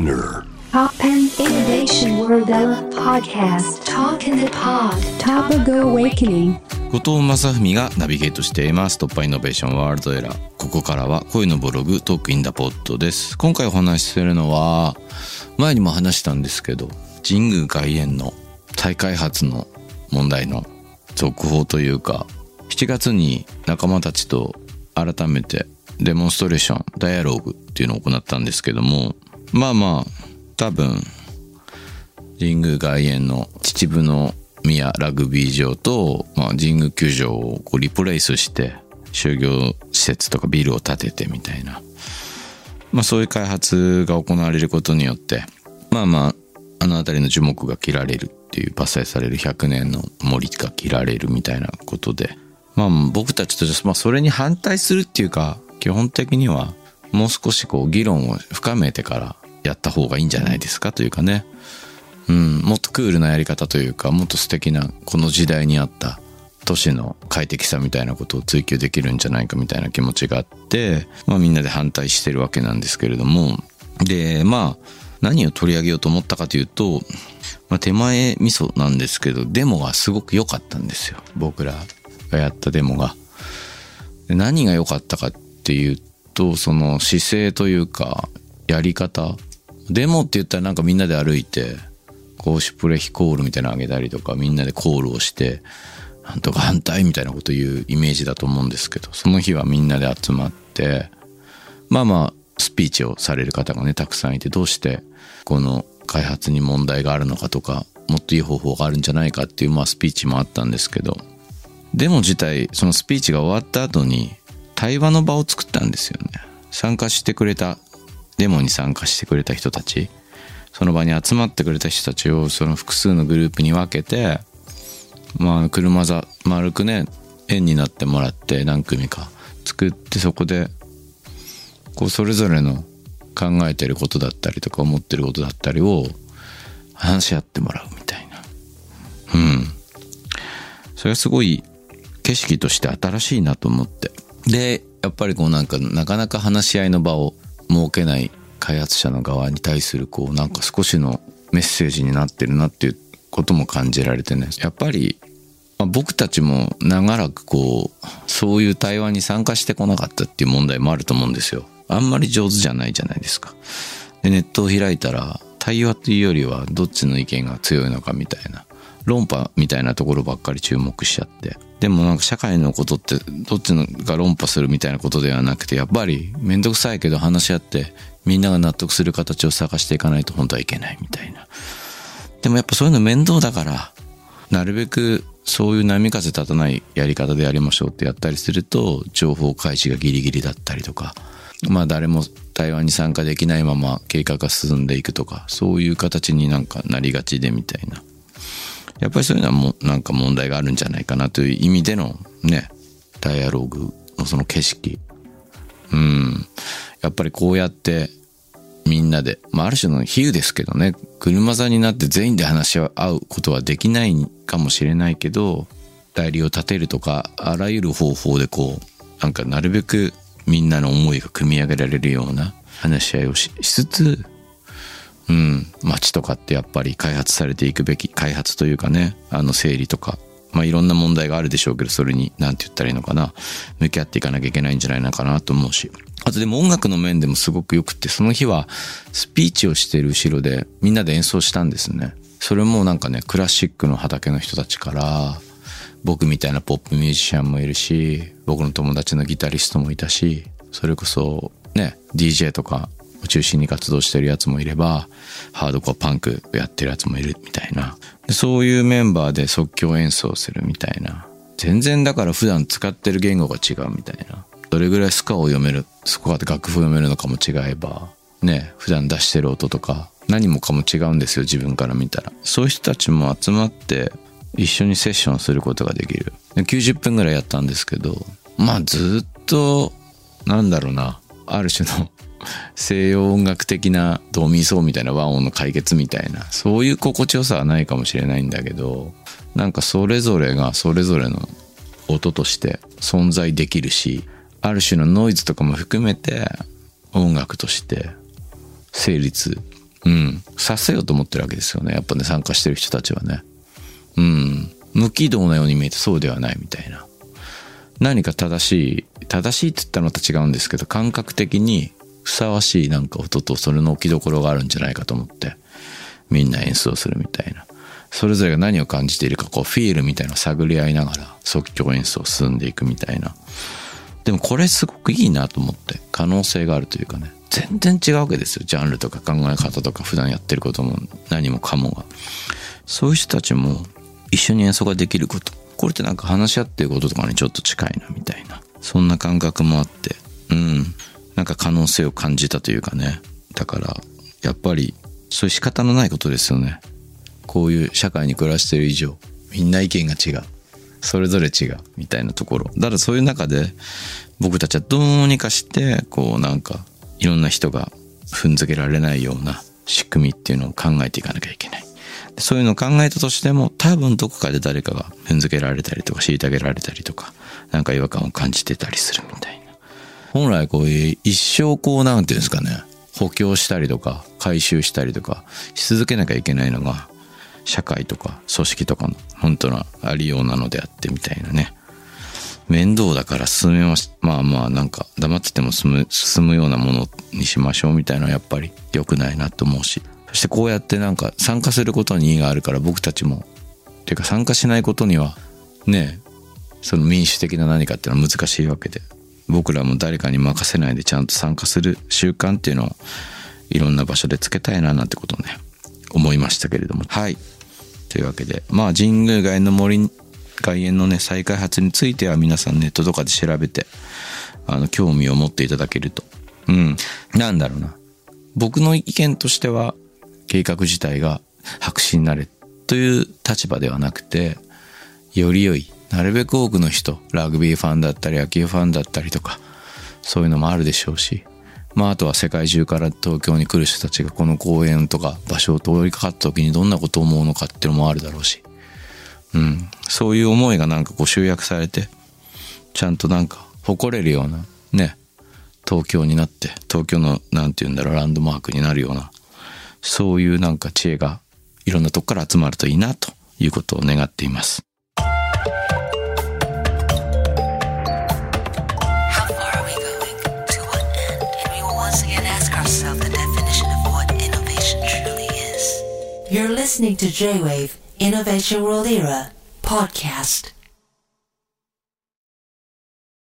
Spinner. Pop and Innovation World Podcast. Talk in the Pod. Topago Awakening 後藤正文がナビゲートしています突破イノベーションワールドエラーここからは恋のブログトークインダポットです今回お話しするのは前にも話したんですけど神宮外苑の再開発の問題の続報というか7月に仲間たちと改めてデモンストレーションダイアローグっていうのを行ったんですけどもまあまあ多分神宮外苑の秩父の宮ラグビー場と、まあ、神宮球場をこうリプレイスして商業施設とかビルを建ててみたいな、まあ、そういう開発が行われることによってまあまああの辺りの樹木が切られるっていう伐採される100年の森が切られるみたいなことで。まあ僕たちとして、まあ、それに反対するっていうか基本的にはもう少しこう議論を深めてからやった方がいいんじゃないですかというかね。うん、もっとクールなやり方というかもっと素敵なこの時代にあった都市の快適さみたいなことを追求できるんじゃないかみたいな気持ちがあって、まあ、みんなで反対してるわけなんですけれども。でまあ何を取り上げようと思ったかというと、まあ、手前味噌なんですけどデモがすごく良かったんですよ。僕らがやったデモが。で何が良かったかっていうとその姿勢というかやり方デモって言ったらなんかみんなで歩いてこうシュプレヒコールみたいなのあげたりとかみんなでコールをしてなんとか反対みたいなこと言うイメージだと思うんですけどその日はみんなで集まってまあまあスピーチをされる方がねたくさんいてどうしてこの開発に問題があるのかとかもっといい方法があるんじゃないかっていうまあスピーチもあったんですけどデモ自体そのスピーチが終わった後に対話の場を作ったんですよね。参加してくれたデモに参加してくれた人たちその場に集まってくれた人たちをその複数のグループに分けてまあ車座丸くね円になってもらって何組か作ってそこでこうそれぞれの考えてることだったりとか思ってることだったりを話し合ってもらうみたいな。うん。それはすごい景色として新しいなと思って。でやっぱりこうなんかなかなか話し合いの場を設けない開発者の側に対するこうなんか少しのメッセージになってるなっていうことも感じられてね。やっぱり、まあ、僕たちも長らくこうそういう対話に参加してこなかったっていう問題もあると思うんですよ。あんまり上手じゃないじゃないですか。でネットを開いたら対話というよりはどっちの意見が強いのかみたいな論破みたいなところばっかり注目しちゃって。でもなんか社会のことってどっちが論破するみたいなことではなくてやっぱり面倒くさいけど話し合ってみんなが納得する形を探していかないと本当はいけないみたいな。でもやっぱそういうの面倒だから、なるべくそういう波風立たないやり方でやりましょうってやったりすると、情報開示がギリギリだったりとか、まあ誰も対話に参加できないまま計画が進んでいくとか、そういう形になんかなりがちでみたいな。やっぱりそういうのはもなんか問題があるんじゃないかなという意味でのね、ダイアログのその景色。うん。やっぱりこうやってみんなで、まあ、ある種の比喩ですけどね、車座になって全員で話し合うことはできないかもしれないけど、代理を立てるとか、あらゆる方法でこう、なんかなるべくみんなの思いが組み上げられるような話し合いをしつつ、うん、街とかってやっぱり開発されていくべき、開発というかね、あの整理とか、まあいろんな問題があるでしょうけど、それに、なんて言ったらいいのかな、向き合っていかなきゃいけないんじゃないのかなと思うし。あとでも音楽の面でもすごく良くって、その日はスピーチをしてる後ろでみんなで演奏したんですね。それもなんかね、クラシックの畑の人たちから、僕みたいなポップミュージシャンもいるし、僕の友達のギタリストもいたし、それこそね、DJ とかを中心に活動してるやつもいれば、ハードコアパンクやってるやつもいるみたいな。そういうメンバーで即興演奏するみたいな。全然だから普段使ってる言語が違うみたいな。どれぐらいスカを読める、スコアで楽譜を読めるのかも違えば、ね、普段出してる音とか、何もかも違うんですよ、自分から見たら。そういう人たちも集まって、一緒にセッションすることができる。90分ぐらいやったんですけど、まあずっと、なんだろうな、ある種の 西洋音楽的なドミソみたいな和音の解決みたいな、そういう心地よさはないかもしれないんだけど、なんかそれぞれがそれぞれの音として存在できるし、ある種のノイズとかも含めて音楽として成立うん、させようと思ってるわけですよね。やっぱね、参加してる人たちはね。うん。無軌道なように見えてそうではないみたいな。何か正しい、正しいって言ったのと違うんですけど、感覚的にふさわしいなんか音とそれの置きどころがあるんじゃないかと思って、みんな演奏するみたいな。それぞれが何を感じているか、こう、フィールみたいなのを探り合いながら即興演奏を進んでいくみたいな。でもこれすごくいいなと思って、可能性があるというかね。全然違うわけですよ。ジャンルとか考え方とか普段やってることも何もかもが。そういう人たちも一緒に演奏ができること。これってなんか話し合ってることとかにちょっと近いなみたいな。そんな感覚もあって、うん。なんか可能性を感じたというかね。だから、やっぱりそういう仕方のないことですよね。こういう社会に暮らしてる以上、みんな意見が違う。それぞれ違う。みたいなところ。だからそういう中で、僕たちはどうにかして、こうなんか、いろんな人が踏んづけられないような仕組みっていうのを考えていかなきゃいけない。そういうのを考えたとしても、多分どこかで誰かが踏んづけられたりとか、虐げられたりとか、なんか違和感を感じてたりするみたいな。本来こういう一生こうなんていうんですかね、補強したりとか、回収したりとか、し続けなきゃいけないのが、社会とか組織とかの本当のありようなのであってみたいなね。面倒だから進めます。まあまあなんか黙ってても進む、進むようなものにしましょうみたいなやっぱり良くないなと思うし。そしてこうやってなんか参加することに意があるから僕たちも、っていうか参加しないことにはね、その民主的な何かっていうのは難しいわけで。僕らも誰かに任せないでちゃんと参加する習慣っていうのをいろんな場所でつけたいななんてことをね、思いましたけれども。はい。というわけで、まあ神宮外の森外苑のね、再開発については皆さんネットとかで調べて、あの、興味を持っていただけると。うん。なんだろうな。僕の意見としては、計画自体が白紙になれという立場ではなくて、より良い、なるべく多くの人、ラグビーファンだったり野球ファンだったりとか、そういうのもあるでしょうし、まああとは世界中から東京に来る人たちがこの公園とか場所を通りかかった時にどんなことを思うのかっていうのもあるだろうし、うん。そういう思いがなんかこう集約されて、ちゃんとなんか誇れるような、ね、東京になって、東京のなんて言うんだろう、ランドマークになるような、そういうなんか知恵がいろんなとこから集まるといいなということを願っています。How far are we going? To what end? And we will once again ask ourselves the definition of what innovation truly is. You're listening to J-Wave Innovation World Era podcast.